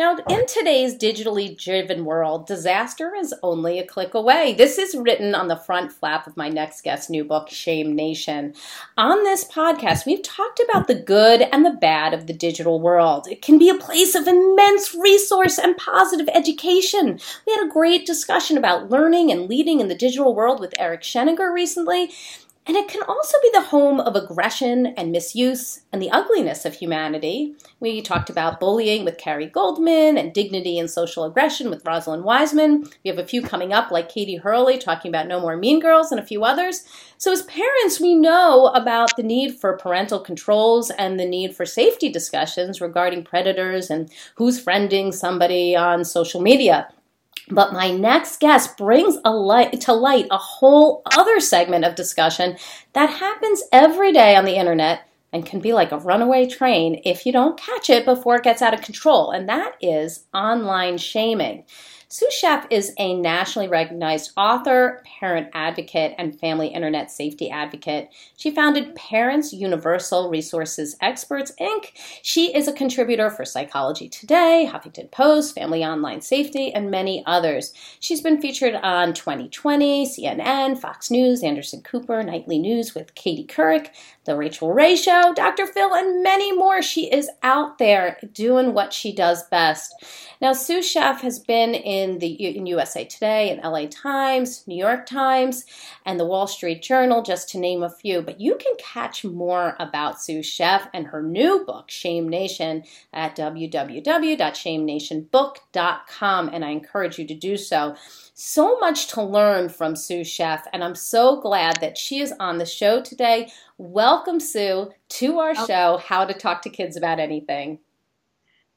Now, in today's digitally driven world, disaster is only a click away. This is written on the front flap of my next guest's new book, Shame Nation. On this podcast, we've talked about the good and the bad of the digital world. It can be a place of immense resource and positive education. We had a great discussion about learning and leading in the digital world with Eric Sheninger recently. And it can also be the home of aggression and misuse and the ugliness of humanity. We talked about bullying with Carrie Goldman and dignity and social aggression with Rosalind Wiseman. We have a few coming up, like Katie Hurley talking about No More Mean Girls and a few others. So, as parents, we know about the need for parental controls and the need for safety discussions regarding predators and who's friending somebody on social media. But my next guest brings light, to light a whole other segment of discussion that happens every day on the internet and can be like a runaway train if you don't catch it before it gets out of control, and that is online shaming. Sue Scheff is a nationally recognized author, parent advocate, and family internet safety advocate. She founded Parents Universal Resources Experts, Inc. She is a contributor for Psychology Today, Huffington Post, Family Online Safety, and many others. She's been featured on 2020, CNN, Fox News, Anderson Cooper, Nightly News with Katie Couric, The Rachael Ray Show, Dr. Phil, and many more. She is out there doing what she does best. Now, Sue Scheff has been in the in USA Today and LA Times, New York Times, and the Wall Street Journal, just to name a few. But you can catch more about Sue Scheff and her new book, Shame Nation, at www.shamenationbook.com, and I encourage you to do so so much to learn from Sue Scheff, and I'm so glad that she is on the show today. Welcome, Sue, to our oh. show, How to Talk to Kids About Anything.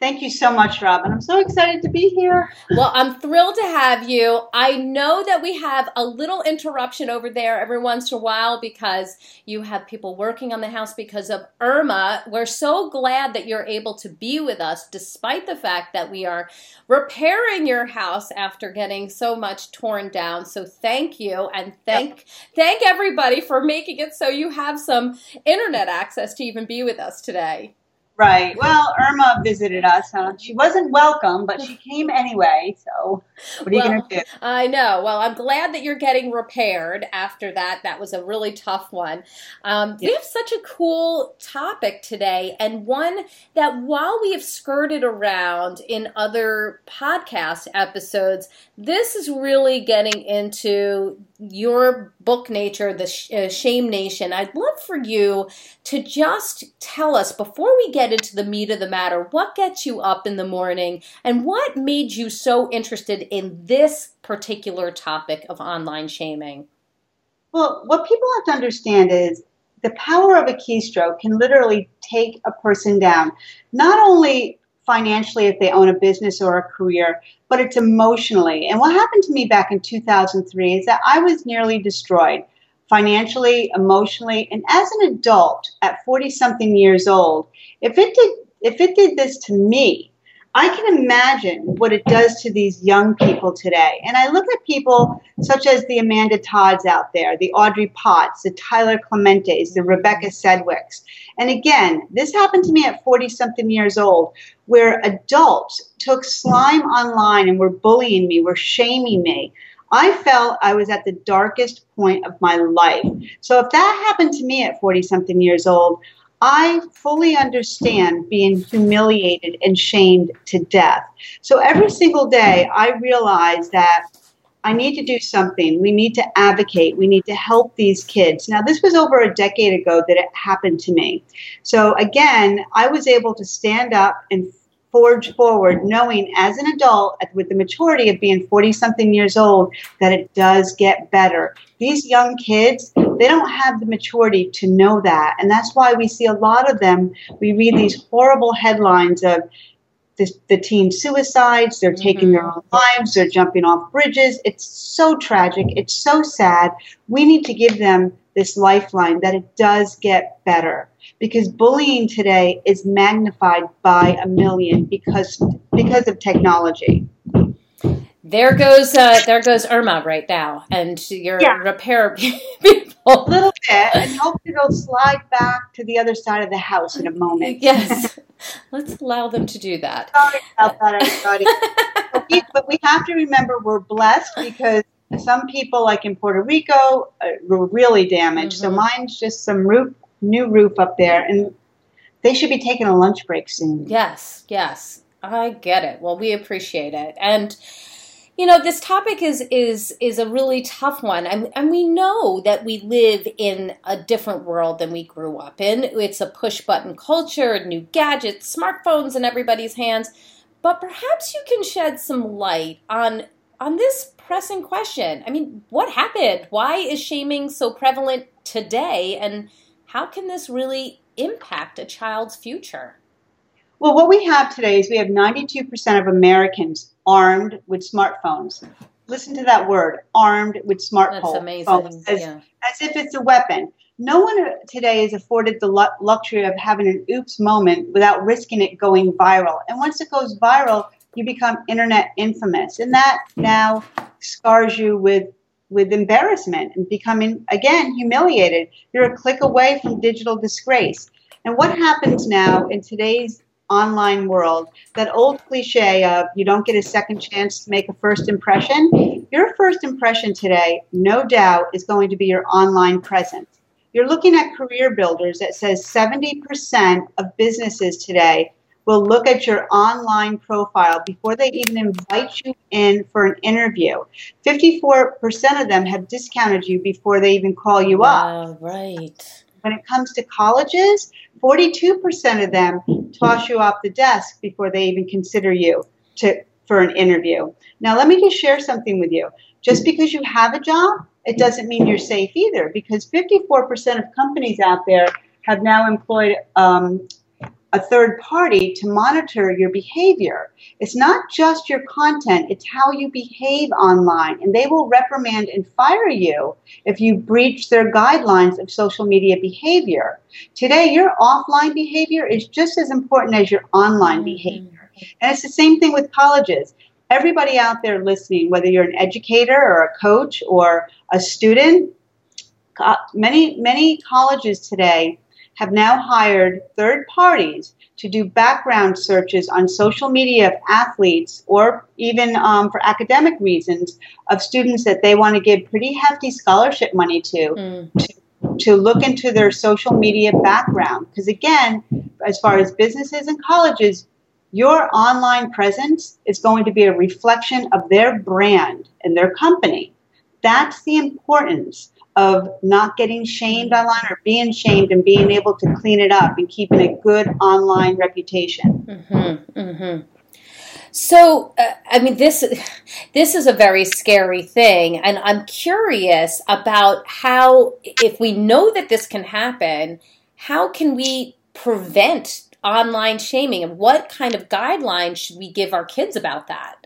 Thank you so much, Robin. I'm so excited to be here. Well, I'm thrilled to have you. I know that we have a little interruption over there every once in a while because you have people working on the house because of Irma. We're so glad that you're able to be with us despite the fact that we are repairing your house after getting so much torn down. So thank you and thank thank everybody for making it so you have some internet access to even be with us today. Right. Well, Irma visited us. Huh? She wasn't welcome, but she came anyway. So, what are well, you going to do? I know. Well, I'm glad that you're getting repaired after that. That was a really tough one. Um, yeah. We have such a cool topic today, and one that while we have skirted around in other podcast episodes, this is really getting into your book nature, the uh, Shame Nation. I'd love for you to just tell us before we get into the meat of the matter what gets you up in the morning and what made you so interested in this particular topic of online shaming. Well, what people have to understand is the power of a keystroke can literally take a person down. Not only financially if they own a business or a career, but it's emotionally. And what happened to me back in 2003 is that I was nearly destroyed financially, emotionally, and as an adult at 40 something years old, if it did if it did this to me, I can imagine what it does to these young people today. And I look at people such as the Amanda Todds out there, the Audrie Potts, the Tyler Clementis, the Rebecca Sedwicks. And again, this happened to me at 40 something years old, where adults took slime online and were bullying me, were shaming me. I felt I was at the darkest point of my life. So if that happened to me at 40 something years old, I fully understand being humiliated and shamed to death. So every single day, I realize that I need to do something. We need to advocate. We need to help these kids. Now, this was over a decade ago that it happened to me. So, again, I was able to stand up and forge forward, knowing as an adult, with the maturity of being 40 something years old, that it does get better. These young kids, they don't have the maturity to know that. And that's why we see a lot of them, we read these horrible headlines of, the, the teen suicides, they're taking mm-hmm. their own lives, they're jumping off bridges. It's so tragic. It's so sad. We need to give them this lifeline that it does get better because bullying today is magnified by a million because because of technology. There goes uh, there goes Irma right now, and your yeah. repair people. A little bit, and hopefully they'll slide back to the other side of the house in a moment. Yes, let's allow them to do that. Sorry about that, everybody. but, we, but we have to remember we're blessed because some people, like in Puerto Rico, uh, were really damaged. Mm-hmm. So mine's just some roof new roof up there, and they should be taking a lunch break soon. Yes, yes, I get it. Well, we appreciate it, and you know this topic is is is a really tough one and, and we know that we live in a different world than we grew up in it's a push button culture new gadgets smartphones in everybody's hands but perhaps you can shed some light on on this pressing question i mean what happened why is shaming so prevalent today and how can this really impact a child's future? Well, what we have today is we have 92% of Americans armed with smartphones. Listen to that word, armed with smartphones. That's amazing. Oh, as, yeah. as if it's a weapon. No one today is afforded the luxury of having an oops moment without risking it going viral. And once it goes viral, you become internet infamous. And that now scars you with with embarrassment and becoming, again, humiliated. You're a click away from digital disgrace. And what happens now in today's online world, that old cliche of you don't get a second chance to make a first impression, your first impression today, no doubt, is going to be your online presence. You're looking at career builders that says 70% of businesses today will look at your online profile before they even invite you in for an interview. 54% of them have discounted you before they even call you wow, up. Right. When it comes to colleges, 42% of them toss you off the desk before they even consider you to for an interview. Now, let me just share something with you. Just because you have a job, it doesn't mean you're safe either, because 54% of companies out there have now employed um, a third party to monitor your behavior. It's not just your content, it's how you behave online. And they will reprimand and fire you if you breach their guidelines of social media behavior. Today, your offline behavior is just as important as your online mm-hmm. behavior. And it's the same thing with colleges. Everybody out there listening, whether you're an educator or a coach or a student, many, many colleges today have now hired third parties to do background searches on social media of athletes or even um, for academic reasons of students that they want to give pretty hefty scholarship money to, mm. to to look into their social media background. Because again, as far as businesses and colleges, your online presence is going to be a reflection of their brand and their company. That's the importance of not getting shamed online or being shamed and being able to clean it up and keeping a good online reputation. Mm-hmm, mm-hmm. So, uh, I mean, this this is a very scary thing, and I'm curious about how, if we know that this can happen, how can we prevent online shaming, and what kind of guidelines should we give our kids about that?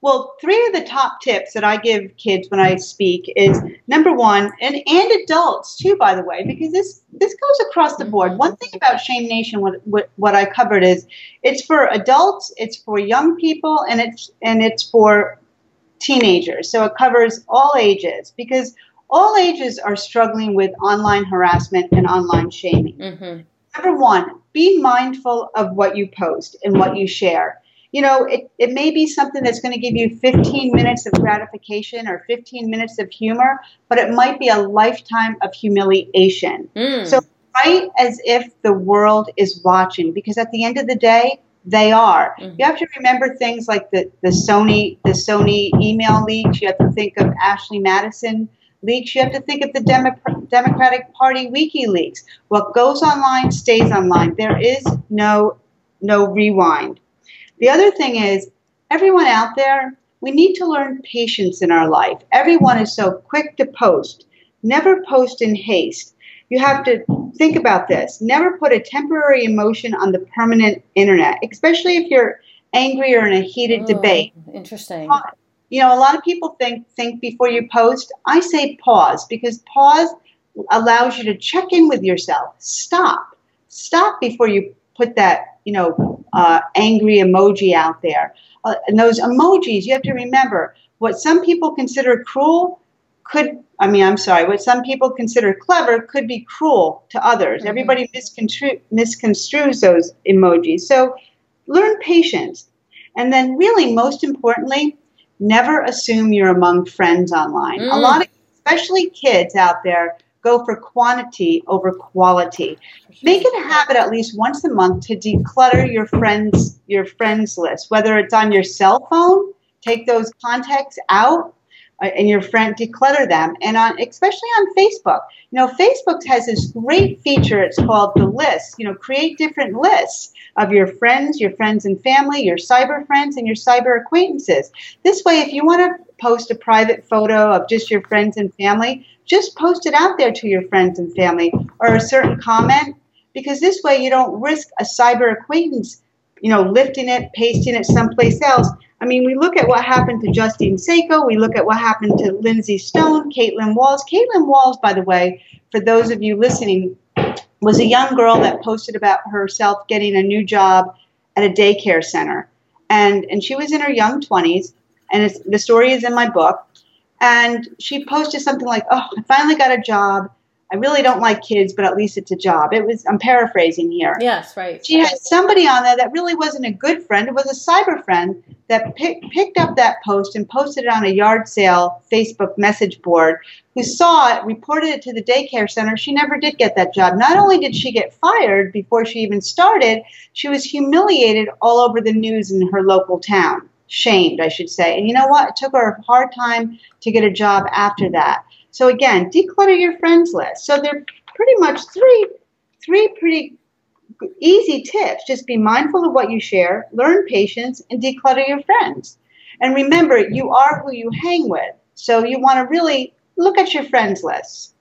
Well, three of the top tips that I give kids when I speak is number one, and, and adults too, by the way, because this this goes across the board. One thing about Shame Nation, what, what, what I covered is it's for adults, it's for young people, and it's and it's for teenagers. So it covers all ages because all ages are struggling with online harassment and online shaming. Mm-hmm. Number one, be mindful of what you post and what you share you know, it, it may be something that's going to give you 15 minutes of gratification or 15 minutes of humor, but it might be a lifetime of humiliation. Mm. So write as if the world is watching because at the end of the day, they are. Mm-hmm. You have to remember things like the, the Sony the Sony email leaks. You have to think of Ashley Madison leaks. You have to think of the Demo- Democratic Party WikiLeaks. What goes online stays online. There is no no rewind. The other thing is everyone out there, we need to learn patience in our life. Everyone is so quick to post. Never post in haste. You have to think about this. Never put a temporary emotion on the permanent internet, especially if you're angry or in a heated oh, debate. Interesting. You know, a lot of people think think before you post. I say pause because pause allows you to check in with yourself. Stop. Stop before you put that, you know, uh, angry emoji out there. Uh, and those emojis, you have to remember what some people consider cruel could I mean, I'm sorry, what some people consider clever could be cruel to others. Mm-hmm. Everybody misconstru- misconstrues those emojis. So learn patience. And then, really, most importantly, never assume you're among friends online. Mm. A lot of, especially kids out there, go for quantity over quality. Make it a habit at least once a month to declutter your friends your friends list, whether it's on your cell phone, take those contacts out uh, and your friend declutter them and on especially on facebook. You know facebook has this great feature it's called the list. You know create different lists of your friends your friends and family your cyber friends and your cyber acquaintances. This way if you want to post a private photo of just your friends and family just post it out there to your friends and family or a certain comment because this way you don't risk a cyber acquaintance you know lifting it pasting it someplace else I mean, we look at what happened to Justine Sacco. We look at what happened to Lindsey Stone, Caitlin Walls. Caitlin Walls, by the way, for those of you listening, was a young girl that posted about herself getting a new job at a daycare center. And, and she was in her young 20s, and the story is in my book. And she posted something like, Oh, I finally got a job. I really don't like kids, but at least it's a job. It was I'm paraphrasing here. Yes, right. She had somebody on there that really wasn't a good friend. It was a cyber friend that pick, picked up that post and posted it on a yard sale Facebook message board. Who saw it, reported it to the daycare center. She never did get that job. Not only did she get fired before she even started, she was humiliated all over the news in her local town. Shamed, I should say. And you know what? It took her a hard time to get a job after that. So again, declutter your friends list. So they're pretty much three three pretty easy tips. Just be mindful of what you share, learn patience, and declutter your friends. And remember, you are who you hang with. So you want to really look at your friends list.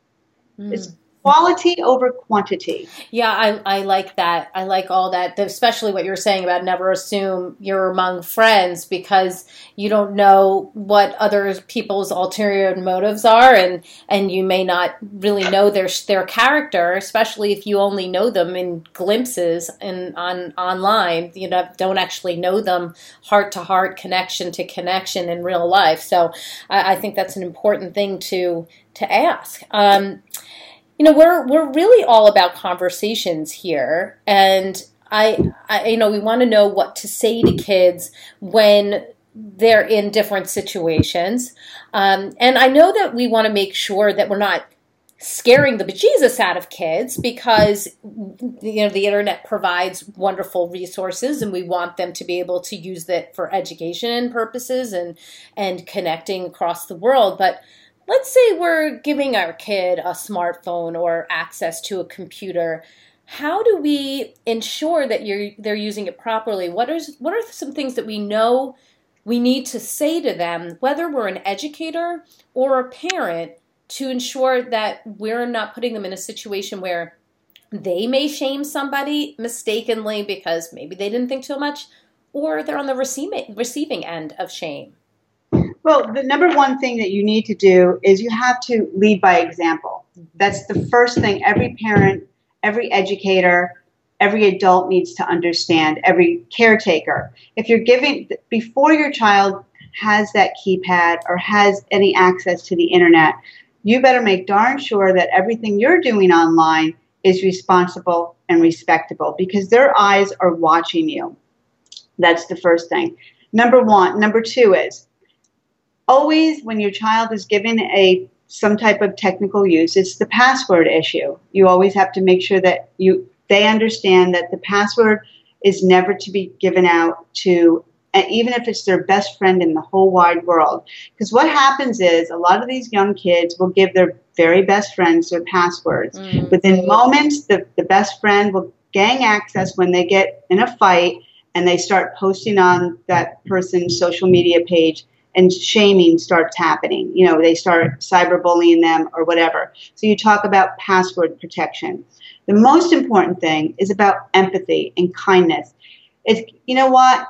Mm. It's quality over quantity. Yeah, I, I like that. I like all that, especially what you're saying about never assume you're among friends because you don't know what other people's ulterior motives are, and and you may not really know their their character, especially if you only know them in glimpses and on online. You know, don't actually know them heart to heart, connection to connection in real life. So I, I think that's an important thing to to ask. Um, you know, we're we're really all about conversations here, and I, I you know, we want to know what to say to kids when they're in different situations, um, and I know that we want to make sure that we're not scaring the bejesus out of kids because you know the internet provides wonderful resources and we want them to be able to use that for education purposes and and connecting across the world. But let's say we're giving our kid a smartphone or access to a computer how do we ensure that you're they're using it properly? What are what are some things that we know we need to say to them whether we're an educator or a parent to ensure that we're not putting them in a situation where they may shame somebody mistakenly because maybe they didn't think too much or they're on the receiving receiving end of shame well, the number one thing that you need to do is you have to lead by example. That's the first thing every parent, every educator, every adult needs to understand, every caretaker. If you're giving, before your child has that keypad or has any access to the internet, you better make darn sure that everything you're doing online is responsible and respectable because their eyes are watching you. That's the first thing. Number one. Number two is always when your child is given a some type of technical use. It's the password issue. You always have to make sure that you they understand that the password is never to be given out to even if it's their best friend in the whole wide world. Because what happens is a lot of these young kids will give their very best friends their passwords. Mm. Within moments, the, the best friend will gang access when they get in a fight and they start posting on that person's social media page and shaming starts happening. You know, they start cyberbullying them or whatever. So you talk about password protection. The most important thing is about empathy and kindness. It's, you know what?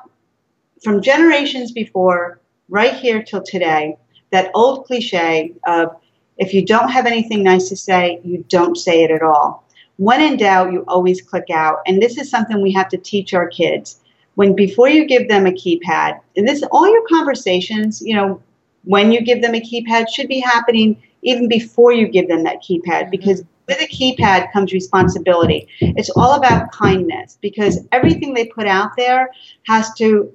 From generations before, right here till today, that old cliche of if you don't have anything nice to say, you don't say it at all. When in doubt, you always click out. And this is something we have to teach our kids. When before you give them a keypad, and this all your conversations, you know, when you give them a keypad should be happening even before you give them that keypad mm-hmm. because with a keypad comes responsibility. It's all about kindness because everything they put out there has to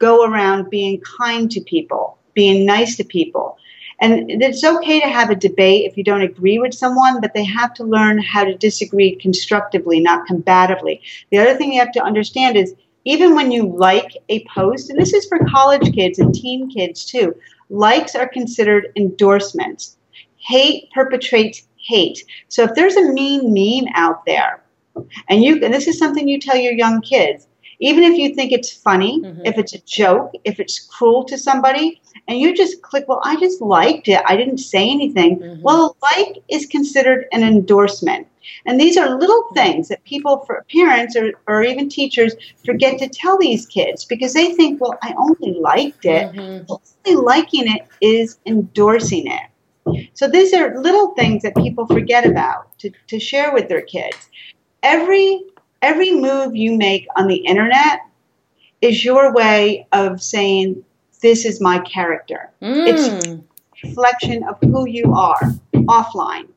go around being kind to people, being nice to people. And it's okay to have a debate if you don't agree with someone, but they have to learn how to disagree constructively, not combatively. The other thing you have to understand is even when you like a post, and this is for college kids and teen kids too, likes are considered endorsements. Hate perpetrates hate. So if there's a mean meme out there, and you and this is something you tell your young kids, even if you think it's funny, mm-hmm. if it's a joke, if it's cruel to somebody, and you just click, well, I just liked it. I didn't say anything. Mm-hmm. Well, like is considered an endorsement. And these are little things that people, for parents or, or even teachers, forget to tell these kids because they think, well, I only liked it. Mm-hmm. Only liking it is endorsing it. So these are little things that people forget about to, to share with their kids. Every every move you make on the internet is your way of saying this is my character. Mm. It's a reflection of who you are offline.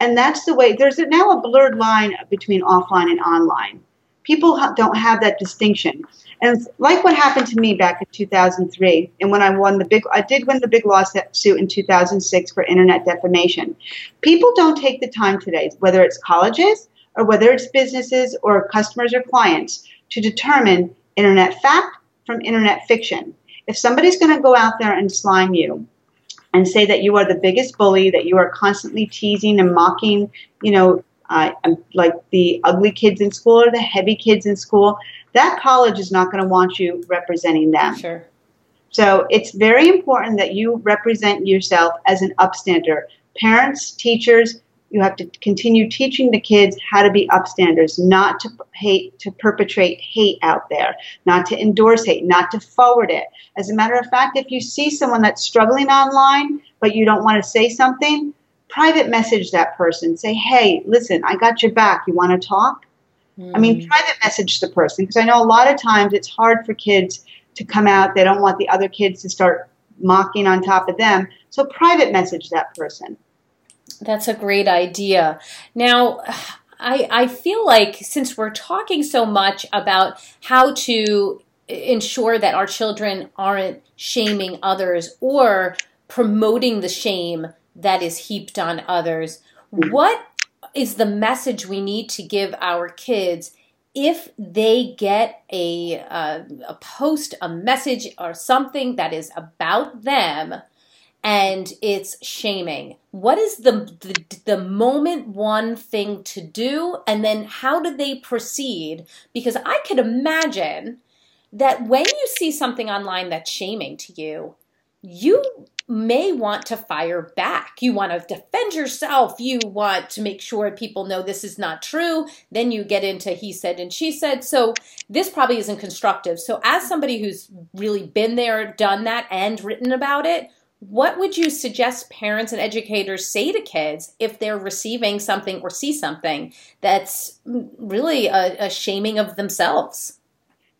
And that's the way, there's now a blurred line between offline and online. People don't have that distinction. And like what happened to me back in 2003, and when I won the big, I did win the big lawsuit in 2006 for internet defamation. People don't take the time today, whether it's colleges or whether it's businesses or customers or clients, to determine internet fact from internet fiction if somebody's going to go out there and slime you and say that you are the biggest bully, that you are constantly teasing and mocking, you know, uh, like the ugly kids in school or the heavy kids in school, that college is not going to want you representing them. Sure. So it's very important that you represent yourself as an upstander. Parents, teachers, you have to continue teaching the kids how to be upstanders, not to hate, to perpetrate hate out there, not to endorse hate, not to forward it. As a matter of fact, if you see someone that's struggling online, but you don't want to say something, private message that person. Say, hey, listen, I got your back. You want to talk? Mm. I mean, mm. private message the person because I know a lot of times it's hard for kids to come out. They don't want the other kids to start mocking on top of them. So private message that person. That's a great idea. Now, I, I feel like since we're talking so much about how to ensure that our children aren't shaming others or promoting the shame that is heaped on others, what is the message we need to give our kids if they get a, uh, a post, a message, or something that is about them? And it's shaming. What is the, the, the moment one thing to do, and then how do they proceed? Because I could imagine that when you see something online that's shaming to you, you may want to fire back. You want to defend yourself. You want to make sure people know this is not true. Then you get into he said and she said. So this probably isn't constructive. So, as somebody who's really been there, done that, and written about it, what would you suggest parents and educators say to kids if they're receiving something or see something that's really a, a shaming of themselves?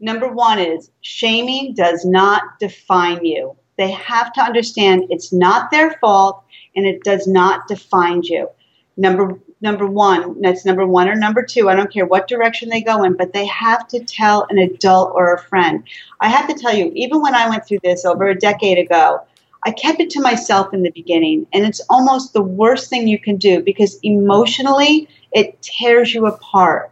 Number one is shaming does not define you. They have to understand it's not their fault and it does not define you. Number number one, that's number one or number two. I don't care what direction they go in, but they have to tell an adult or a friend. I have to tell you, even when I went through this over a decade ago, I kept it to myself in the beginning, and it's almost the worst thing you can do because emotionally it tears you apart.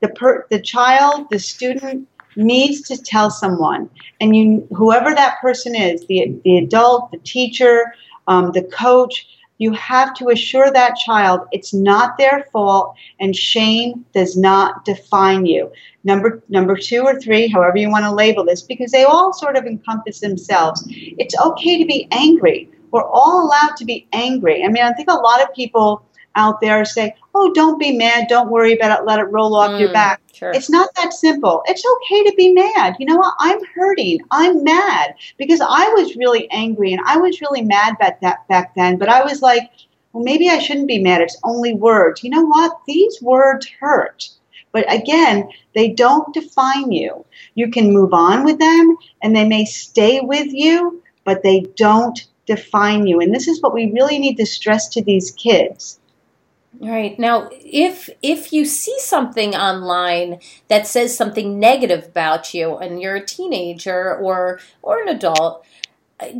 The per, the child, the student needs to tell someone, and you, whoever that person is, the the adult, the teacher, um, the coach, you have to assure that child it's not their fault and shame does not define you. Number number 2 or 3, however you want to label this because they all sort of encompass themselves. It's okay to be angry. We're all allowed to be angry. I mean, I think a lot of people out there say, "Oh, don't be mad. Don't worry about it. Let it roll off mm, your back." Sure. It's not that simple. It's okay to be mad. You know what? I'm hurting. I'm mad because I was really angry and I was really mad back that back then. But I was like, well, maybe I shouldn't be mad. It's only words. You know what? These words hurt. But again, they don't define you. You can move on with them and they may stay with you, but they don't define you. And this is what we really need to stress to these kids. Right. Now, if if you see something online that says something negative about you and you're a teenager or or an adult,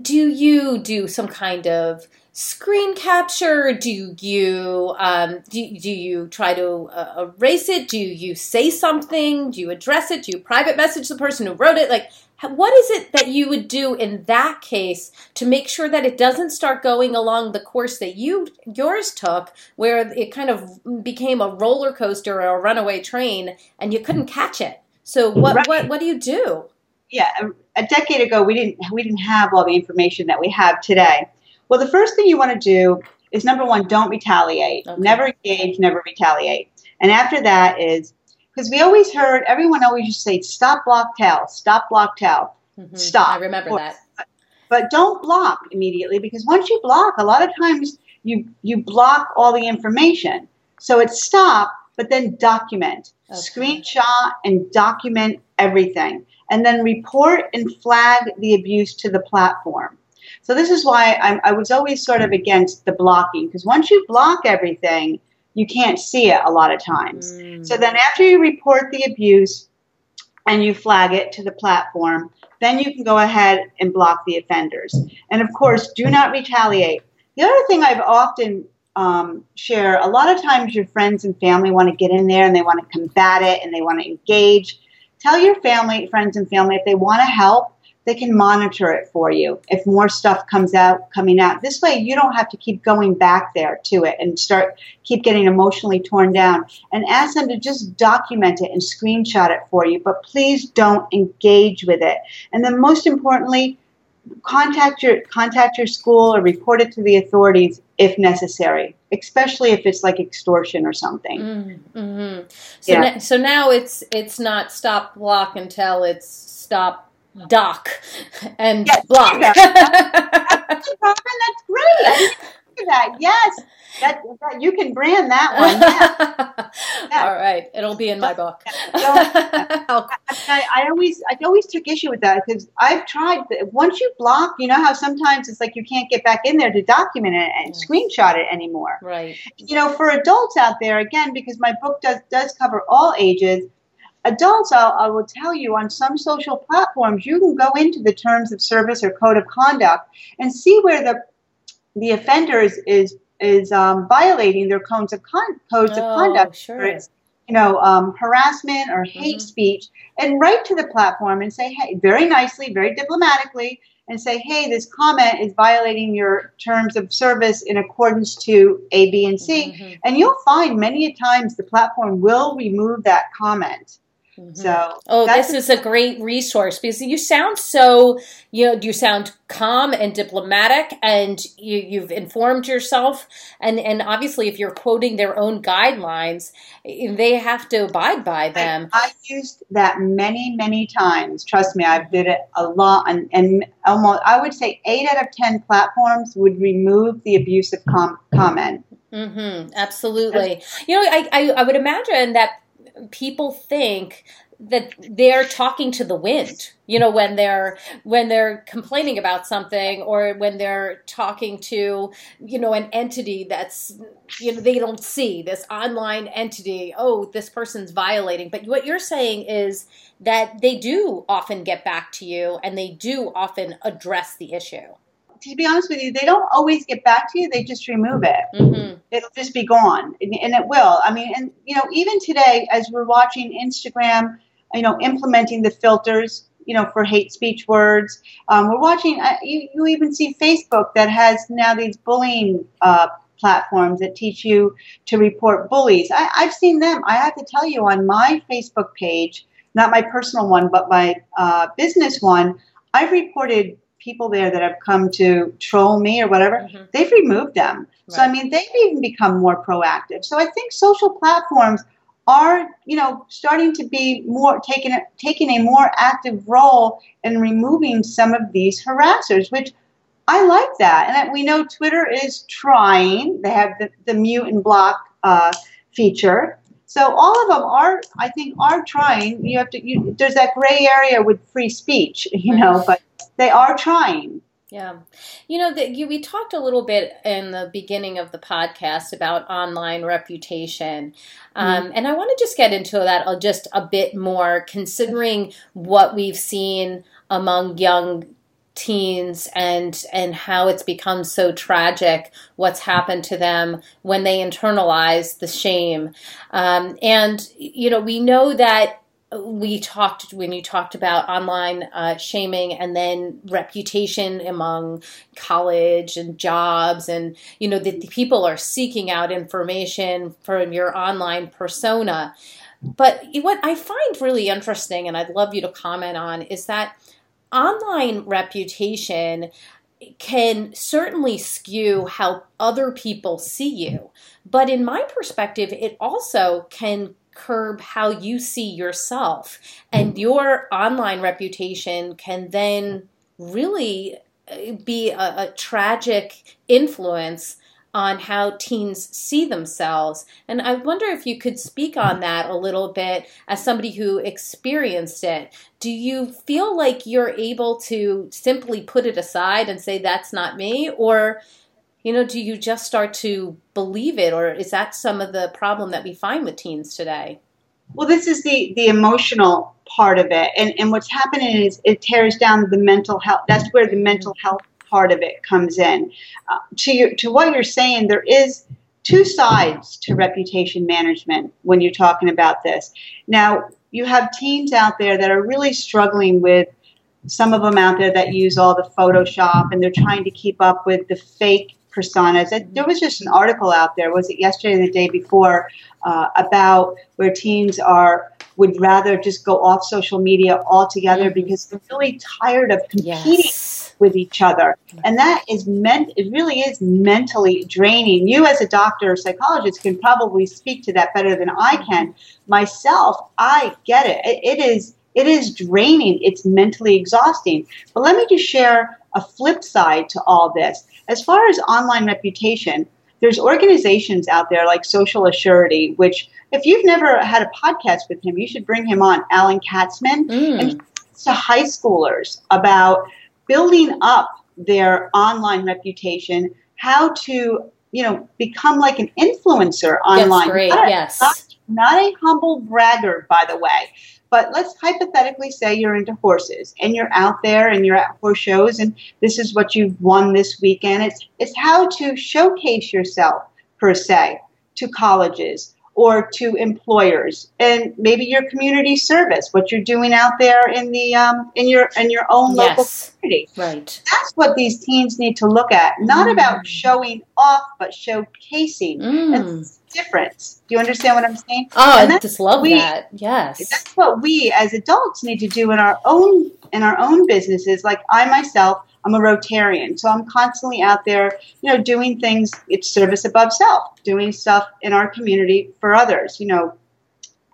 do you do some kind of screen capture? Do you um, do, do you try to uh, erase it? Do you say something? Do you address it? Do you private message the person who wrote it? Like, what is it that you would do in that case to make sure that it doesn't start going along the course that you yours took, where it kind of became a roller coaster or a runaway train, and you couldn't catch it? So what right. what what do you do? Yeah, a decade ago we didn't we didn't have all the information that we have today. Well, the first thing you want to do is number one, don't retaliate. Okay. Never engage, never retaliate. And after that is because we always heard everyone always used to say, "Stop, block, tell. Stop, block, tell. Mm-hmm. Stop." I remember that. But, but don't block immediately because once you block, a lot of times you you block all the information. So it's stop, but then document, okay. screenshot, and document everything, and then report and flag the abuse to the platform. So this is why I'm, i was always sort of against the blocking because once you block everything, you can't see it a lot of times. Mm. So then after you report the abuse and you flag it to the platform, then you can go ahead and block the offenders. And of course, do not retaliate. The other thing I've often um, share, a lot of times your friends and family want to get in there and they want to combat it and they want to engage. Tell your family, friends and family if they want to help, they can monitor it for you if more stuff comes out coming out this way you don't have to keep going back there to it and start keep getting emotionally torn down and ask them to just document it and screenshot it for you but please don't engage with it and then most importantly contact your contact your school or report it to the authorities if necessary especially if it's like extortion or something mm-hmm. so, yeah. na- so now it's it's not stop block until it's stop dock and yes, block. that's, that's great. that. Yes. That, that, you can brand that one. Yeah. All right, it'll be in my book. I, I, always, I always took issue with that because I've tried. Once you block, you know how sometimes it's like you can't get back in there to document it and yes. screenshot it anymore. Right. You know, for adults out there, again, because my book does does cover all ages Adults, I'll, I will tell you, on some social platforms, you can go into the terms of service or code of conduct and see where the the offender is is, is um, violating their codes of con- codes oh, of conduct. Sure. You know, um, harassment or hate mm-hmm. speech, and write to the platform and say, hey, very nicely, very diplomatically, and say, hey, this comment is violating your terms of service in accordance to A, B, and C. Mm-hmm. And you'll find many a times the platform will remove that comment. Mm-hmm. So, oh, this is a great resource because you sound so you know you sound calm and diplomatic, and you, you've informed yourself, and and obviously, if you're quoting their own guidelines, they have to abide by them. I, have used that many many times. Trust me, I've did it a lot, and, and almost I would say eight out of ten platforms would remove the abusive com- comment. Mm-hmm, absolutely. You know, I, I, I would imagine that people think that they're talking to the wind you know when they're when they're complaining about something or when they're talking to you know an entity that's you know they don't see this online entity oh this person's violating. But what you're saying is that they do often get back to you and they do often address the issue to be honest with you, they don't always get back to you. They just remove it. Mm-hmm. It'll just be gone, and, and it will. I mean, and you know, even today, as we're watching Instagram, you know, implementing the filters, you know, for hate speech words. Um, we're watching. Uh, you, you even see Facebook that has now these bullying uh, platforms that teach you to report bullies. I, I've seen them. I have to tell you, on my Facebook page, not my personal one, but my uh, business one, I've reported people there that have come to troll me or whatever, mm-hmm. they've removed them. Right. So I mean, they've even become more proactive. So I think social platforms are, you know, starting to be more taking taking a more active role in removing some of these harassers, which I like that. And we know Twitter is trying. They have the, the mute and block uh, feature. So all of them are, I think, are trying. You have to. You, there's that gray area with free speech, you know, but they are trying. Yeah. You know, that you, we talked a little bit in the beginning of the podcast about online reputation. Um, mm-hmm. And I want to just get into that just a bit more, considering what we've seen among young teens and and how it's become so tragic what's happened to them when they internalize the shame um, and you know we know that we talked when you talked about online uh, shaming and then reputation among college and jobs and you know that people are seeking out information from your online persona. But what i find really interesting and i'd love you to comment on is that online reputation can certainly skew how other people see you. But in my perspective it also can curb how you see yourself. And your online reputation can then really uh, be a, a tragic influence on how teens see themselves. And I wonder if you could speak on that a little bit as somebody who experienced it. Do you feel like you're able to simply put it aside and say, that's not me? Or you know, do you just start to believe it, or is that some of the problem that we find with teens today? Well, this is the the emotional part of it, and and what's happening is it tears down the mental health. That's where the mental health part of it comes in. Uh, to your, to what you're saying, there is two sides to reputation management when you're talking about this. Now, you have teens out there that are really struggling with some of them out there that use all the Photoshop and they're trying to keep up with the fake personas. There was just an article out there, was it yesterday or the day before, uh, about where teens are would rather just go off social media altogether mm-hmm. because they're really tired of competing yes. with each other. And that is meant it really is mentally draining. You as a doctor or psychologist can probably speak to that better than I can. Myself, I get it. It, it is it is draining. It's mentally exhausting. But let me just share a flip side to all this. As far as online reputation, there's organizations out there like Social Assurity, which if you've never had a podcast with him, you should bring him on, Alan Katzman, mm. and to high schoolers about building up their online reputation, how to you know become like an influencer online. That's great. Not, yes. Not, not a humble bragger, by the way. But let's hypothetically say you're into horses and you're out there and you're at horse shows and this is what you've won this weekend. It's, it's how to showcase yourself, per se, to colleges or to employers. And maybe your community service what you're doing out there in the um, in your in your own local yes, community. Right. That's what these teens need to look at. Not mm. about showing off but showcasing. Mm. and difference. Do you understand what i'm saying? Oh i just love we, that. Yes. That's what we as adults need to do in our own in our own businesses. Like i myself I'm a Rotarian, so I'm constantly out there, you know, doing things. It's service above self, doing stuff in our community for others, you know,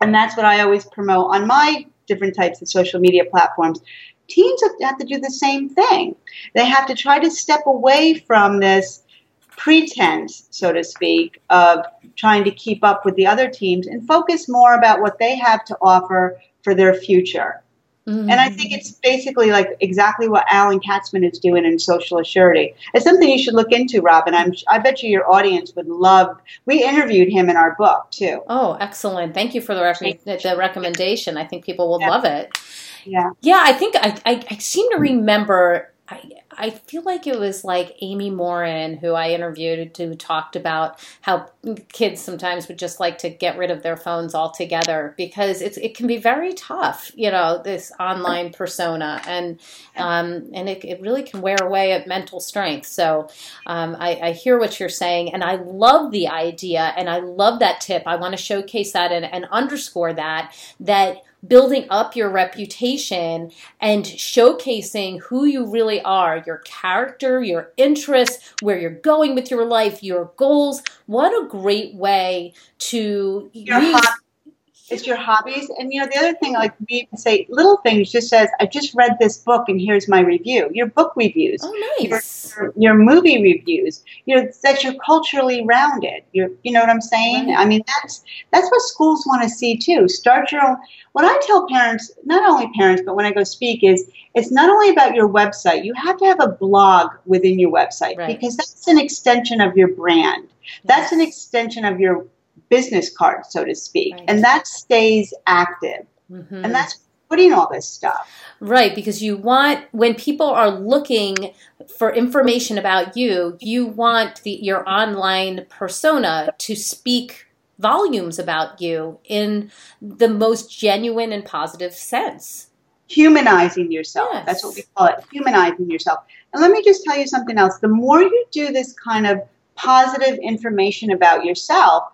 and that's what I always promote on my different types of social media platforms. Teens have to do the same thing. They have to try to step away from this pretense, so to speak, of trying to keep up with the other teams and focus more about what they have to offer for their future. Mm-hmm. And I think it's basically like exactly what Alan Katzman is doing in Social Assurity. It's something you should look into, Robin. I'm, I bet you your audience would love. We interviewed him in our book too. Oh, excellent! Thank you for the, rec- the recommendation. I think people will yeah. love it. Yeah, yeah. I think I, I, I seem to remember I, I feel like it was like Amy Morin who I interviewed who talked about how kids sometimes would just like to get rid of their phones altogether because it's it can be very tough, you know, this online persona and um, and it, it really can wear away at mental strength. So um, I, I hear what you're saying and I love the idea and I love that tip. I want to showcase that and, and underscore that that building up your reputation and showcasing who you really are, your character, your interests, where you're going with your life, your goals. What a great way to your use. It's your hobbies. And you know, the other thing, like we say little things just says, I just read this book and here's my review. Your book reviews. Oh nice. Your, your, your movie reviews. You know, that you're culturally rounded. You're you know what I'm saying? Right. I mean that's that's what schools want to see too. Start your own what I tell parents, not only parents, but when I go speak, is it's not only about your website. You have to have a blog within your website right. because that's an extension of your brand. That's an extension of your business card, so to speak, right. and that stays active. Mm-hmm. And that's putting all this stuff. Right, because you want when people are looking for information about you, you want the, your online persona to speak volumes about you in the most genuine and positive sense. Humanizing yourself. Yes. That's what we call it, humanizing yourself. And let me just tell you something else. The more you do this kind of positive information about yourself,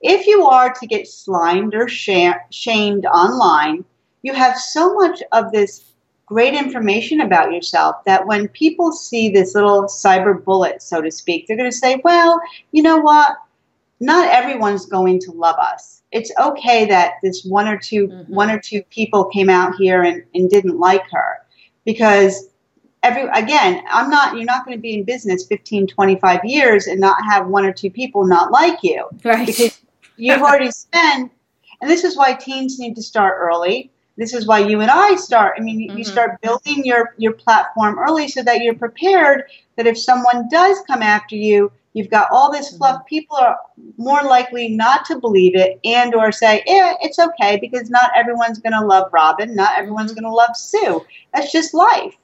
if you are to get slimed or shamed online, you have so much of this great information about yourself that when people see this little cyber bullet, so to speak, they're going to say, well, you know what? not everyone's going to love us. It's okay that this one or 2 mm-hmm. one or two people came out here and, and didn't like her because every again i'm not you're not going to be in business 15 25 years and not have one or two people not like you right because you've already spent and this is why teens need to start early this is why you and i start i mean mm-hmm. you start building your your platform early so that you're prepared that if someone does come after you You've got all this fluff. Mm-hmm. People are more likely not to believe it and or say, yeah, it's okay because not everyone's going to love Robin. Not everyone's mm-hmm. going to love Sue. That's just life.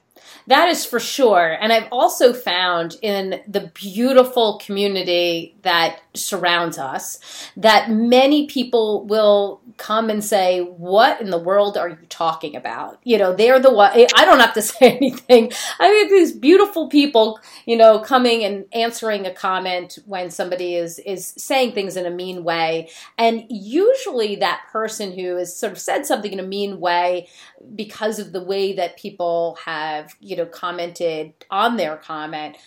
That is for sure. And I've also found in the beautiful community that surrounds us that many people will come and say, What in the world are you talking about? You know, they're the one, I don't have to say anything. I mean, these beautiful people, you know, coming and answering a comment when somebody is, is saying things in a mean way. And usually that person who has sort of said something in a mean way because of the way that people have, you know, commented on their comment,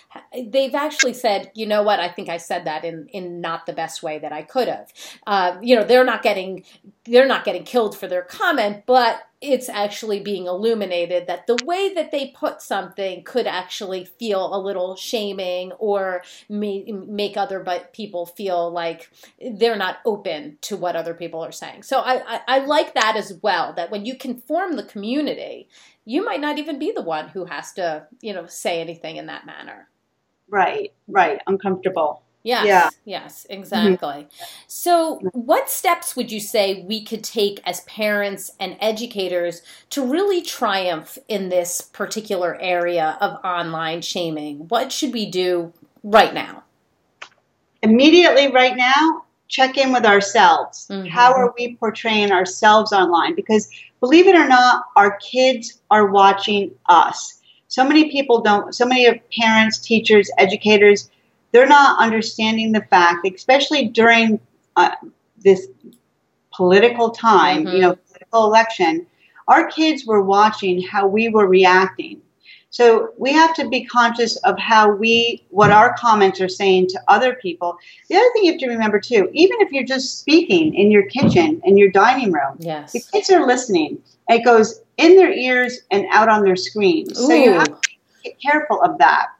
they've actually said, you know what, I think I said that in, in not the best way that I could have. Uh, you know, they're not getting they're not getting killed for their comment, but it's actually being illuminated that the way that they put something could actually feel a little shaming or make other people feel like they're not open to what other people are saying. So I, I, I like that as well, that when you can form the community, you might not even be the one who has to, you know, say anything in that manner. Right, right. Uncomfortable. Yes, yeah. yes, exactly. Mm-hmm. So, what steps would you say we could take as parents and educators to really triumph in this particular area of online shaming? What should we do right now? Immediately, right now, check in with ourselves. Mm-hmm. How are we portraying ourselves online? Because believe it or not, our kids are watching us. So many people don't, so many parents, teachers, educators, they're not understanding the fact, especially during uh, this political time, mm-hmm. you know, political election, our kids were watching how we were reacting. So we have to be conscious of how we, what our comments are saying to other people. The other thing you have to remember too, even if you're just speaking in your kitchen, in your dining room, yes. the kids are listening. It goes in their ears and out on their screens. Ooh. So you have to be careful of that.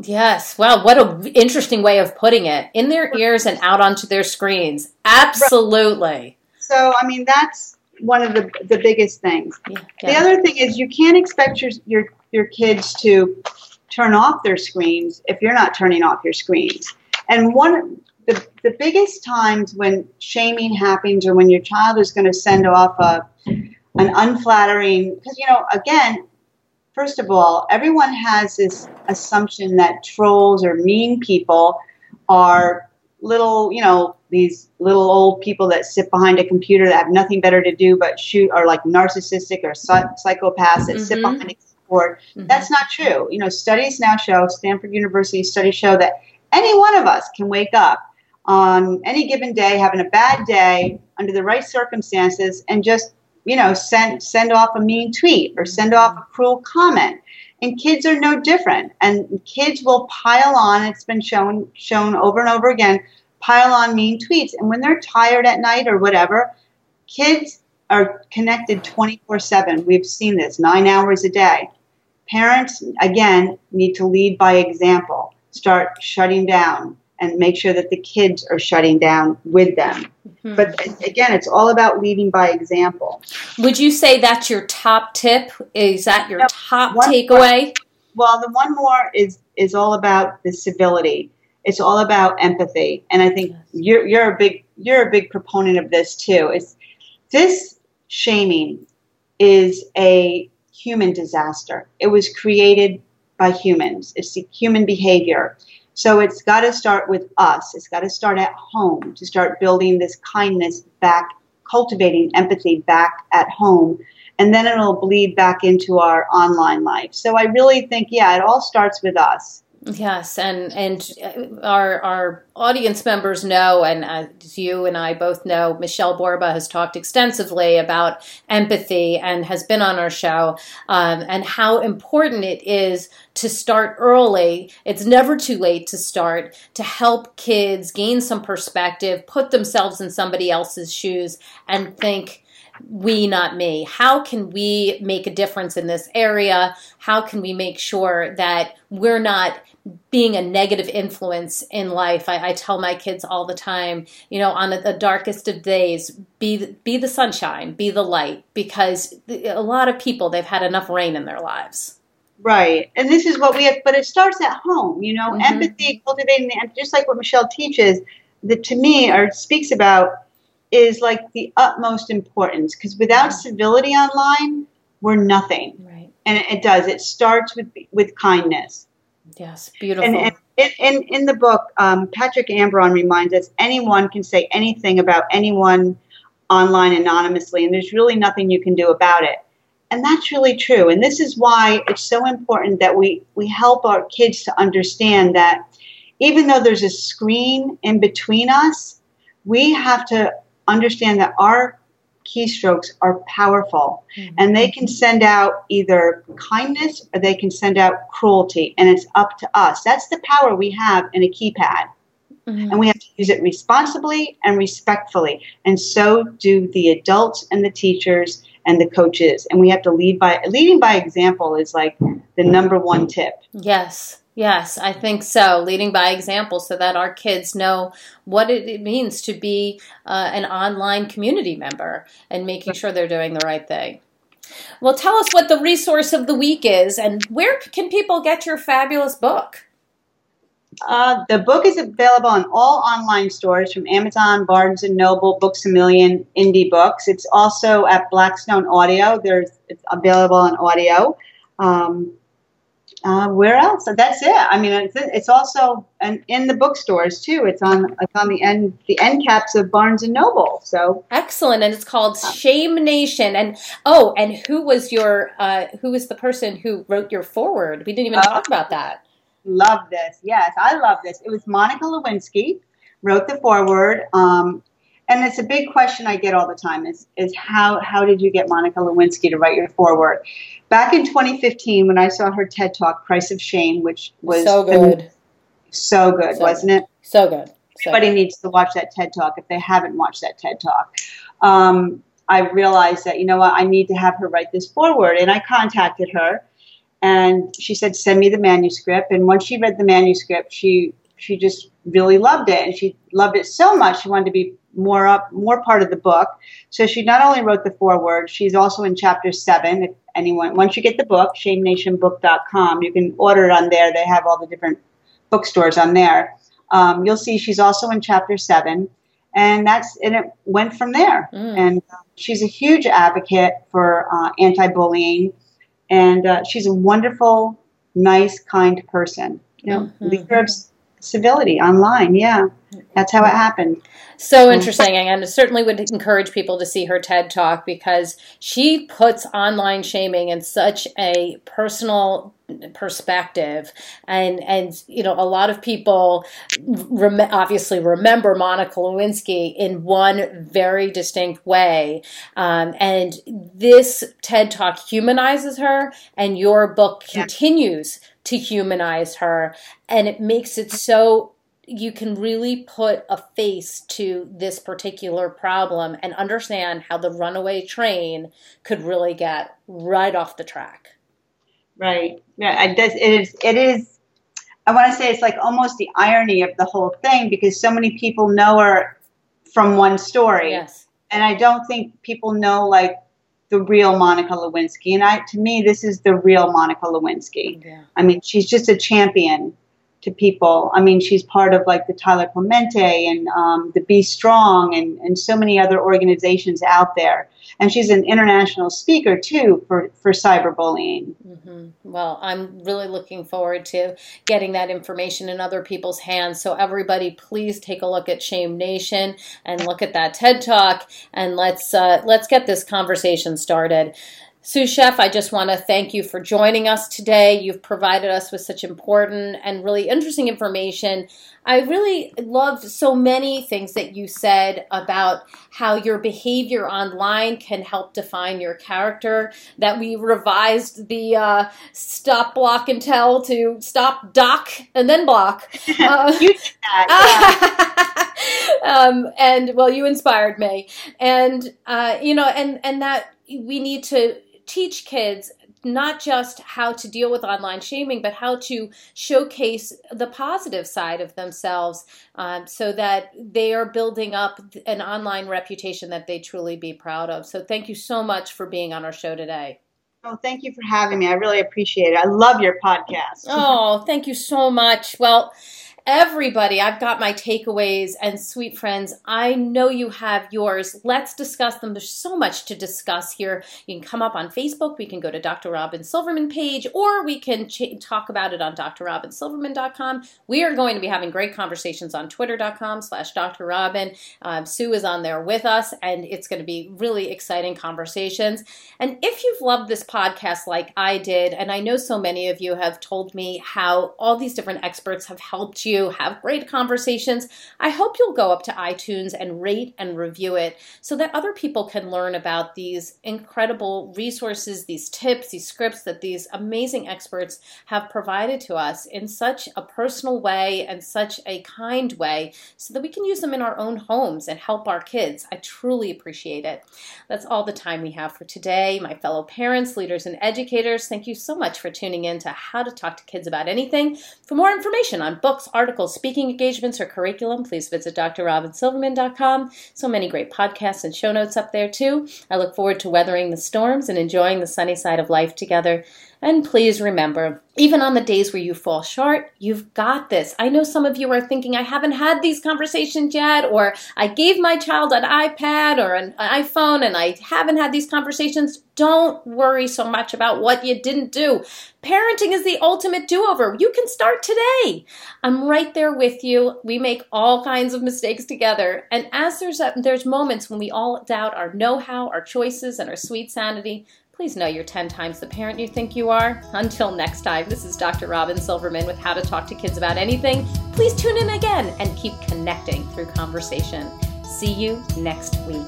Yes. Well, what an interesting way of putting it. In their ears and out onto their screens. Absolutely. So, I mean, that's one of the, the biggest things. Yeah, yeah. The other thing is you can't expect your, your, your kids to turn off their screens if you're not turning off your screens. And one the, the biggest times when shaming happens or when your child is going to send off a, an unflattering, because, you know, again, first of all, everyone has this assumption that trolls or mean people are little, you know, these little old people that sit behind a computer that have nothing better to do but shoot, are like narcissistic or psychopaths that mm-hmm. sit behind a keyboard. Mm-hmm. That's not true. You know, studies now show, Stanford University studies show that any one of us can wake up on any given day, having a bad day, under the right circumstances, and just you know send send off a mean tweet or send off a cruel comment. And kids are no different. And kids will pile on. It's been shown shown over and over again. Pile on mean tweets, and when they're tired at night or whatever, kids are connected 24 7. We've seen this nine hours a day. Parents, again, need to lead by example, start shutting down, and make sure that the kids are shutting down with them. Mm-hmm. But again, it's all about leading by example. Would you say that's your top tip? Is that your top takeaway? More, well, the one more is is all about the civility. It's all about empathy, and I think yes. you're you're a big you're a big proponent of this too. It's this shaming is a human disaster. It was created by humans. It's human behavior. So it's got to start with us. It's got to start at home to start building this kindness back, cultivating empathy back at home. And then it'll bleed back into our online life. So I really think, yeah, it all starts with us. Yes, and and uh, our our audience members know, and as you and I both know, Michelle Borba has talked extensively about empathy and has been on our show, um, and how important it is to start early. It's never too late to start to help kids gain some perspective, put themselves in somebody else's shoes, and think we, not me. How can we make a difference in this area? How can we make sure that we're not being a negative influence in life. I, I, tell my kids all the time, you know, on the darkest of days, be be the sunshine, be the light, because a lot of people they've had enough rain in their lives. Right, and this is what we have, but it starts at home. You know, mm-hmm. empathy, cultivating the just like what Michelle teaches, that to me or speaks about is like the utmost importance because without civility online, we're nothing. Right, and it, does. It starts with with kindness Yes, beautiful. And, and in, in the book, um, Patrick Ambron reminds us anyone can say anything about anyone online anonymously, and there's really nothing you can do about it. And that's really true. And this is why it's so important that we, we help our kids to understand that even though there's a screen in between us, we have to understand that our keystrokes are powerful mm-hmm. and they can send out either kindness or they can send out cruelty and it's up to us. That's the power we have in a keypad. Mm-hmm. and we have to use it responsibly and respectfully and so do the adults and the teachers and the coaches. And we have to lead by leading by example is like the number one tip. Yes Yes, I think so. Leading by example so that our kids know what it means to be uh, an online community member and making sure they're doing the right thing. Well, tell us what the resource of the week is and where can people get your fabulous book? Uh, the book is available in all online stores from Amazon, Barnes and Noble, Books a Million, Indie Books. It's also at Blackstone Audio. There's it's available on audio. Um, uh, where else? That's it. I mean, it's, it's also an, in the bookstores too. It's on it's on the end the end caps of Barnes and Noble. So excellent, and it's called Shame Nation. And oh, and who was your uh, who was the person who wrote your foreword? We didn't even talk oh. about that. Love this. Yes, I love this. It was Monica Lewinsky wrote the foreword. Um, and it's a big question I get all the time is, is how, how did you get Monica Lewinsky to write your foreword? Back in 2015, when I saw her TED Talk, Price of Shame, which was so good. So good, so wasn't good. it? So good. So Everybody good. needs to watch that TED Talk if they haven't watched that TED Talk. Um, I realized that, you know what, I need to have her write this foreword. And I contacted her and she said, send me the manuscript. And once she read the manuscript, she she just really loved it and she loved it so much she wanted to be more up more part of the book so she not only wrote the foreword she's also in chapter seven if anyone once you get the book shamenationbook.com you can order it on there they have all the different bookstores on there um, you'll see she's also in chapter seven and that's and it went from there mm. and uh, she's a huge advocate for uh, anti-bullying and uh, she's a wonderful, nice, kind person. You know, Mm-hmm. leader of civility online. Yeah, that's how it happened. So interesting, and I certainly would encourage people to see her TED talk because she puts online shaming in such a personal perspective, and and you know a lot of people rem- obviously remember Monica Lewinsky in one very distinct way, um, and this TED talk humanizes her, and your book Yeah. continues to humanize her, and it makes it so you can really put a face to this particular problem and understand how the runaway train could really get right off the track. Right. Yeah, it is it is I want to say it's like almost the irony of the whole thing because so many people know her from one story. Yes. And I don't think people know like the real Monica Lewinsky. And I to me this is the real Monica Lewinsky. Yeah. I mean, she's just a champion to people. I mean, she's part of like the Tyler Clementi and um, the Be Strong and, and so many other organizations out there. And she's an international speaker too for, for cyberbullying. hmm Well, I'm really looking forward to getting that information in other people's hands. So everybody, please take a look at Shame Nation and look at that TED Talk, and let's uh, let's get this conversation started. Sue Scheff, I just want to thank you for joining us today. You've provided us with such important and really interesting information. I really love so many things that you said about how your behavior online can help define your character. That we revised the uh, stop, block, and tell to stop, dock, and then block. Uh, you did that. um, and well, you inspired me, and uh, you know, and and that we need to teach kids not just how to deal with online shaming, but how to showcase the positive side of themselves um, so that they are building up an online reputation that they truly be proud of. So, thank you so much for being on our show today. Oh, thank you for having me. I really appreciate it. I love your podcast. Oh, thank you so much. Well, everybody, I've got my takeaways, and sweet friends, I know you have yours. Let's discuss them. There's so much to discuss here. You can come up on Facebook. We can go to Dr. Robin Silverman page, or we can ch- talk about it on drrobinsilverman.com. We are going to be having great conversations on twitter.com slash Dr. Robin. Um, Sue is on there with us, and it's going to be really exciting conversations. And if you've loved this podcast like I did, and I know so many of you have told me how all these different experts have helped you have great conversations, I hope you'll go up to iTunes and rate and review it so that other people can learn about these incredible resources, these tips, these scripts that these amazing experts have provided to us in such a personal way and such a kind way so that we can use them in our own homes and help our kids. I truly appreciate it. That's all the time we have for today. My fellow parents, leaders, and educators, thank you so much for tuning in to How to Talk to Kids About Anything. For more information on books, articles, speaking engagements, or curriculum, please visit drrobinsilverman.com. So many great podcasts and show notes up there, too. I look forward to weathering the storms and enjoying the sunny side of life together. And please remember, even on the days where you fall short, you've got this. I know some of you are thinking, I haven't had these conversations yet, or I gave my child an iPad or an iPhone and I haven't had these conversations. Don't worry so much about what you didn't do. Parenting is the ultimate do over. You can start today. I'm right there with you. We make all kinds of mistakes together. And as there's, a, there's moments when we all doubt our know how, our choices, and our sweet sanity, Please know you're 10 times the parent you think you are. Until next time, this is Dr. Robin Silverman with How to Talk to Kids About Anything. Please tune in again and keep connecting through conversation. See you next week.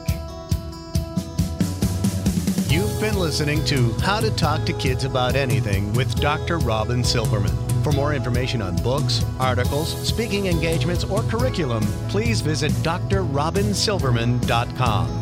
You've been listening to How to Talk to Kids About Anything with Dr. Robin Silverman. For more information on books, articles, speaking engagements, or curriculum, please visit drrobinsilverman.com.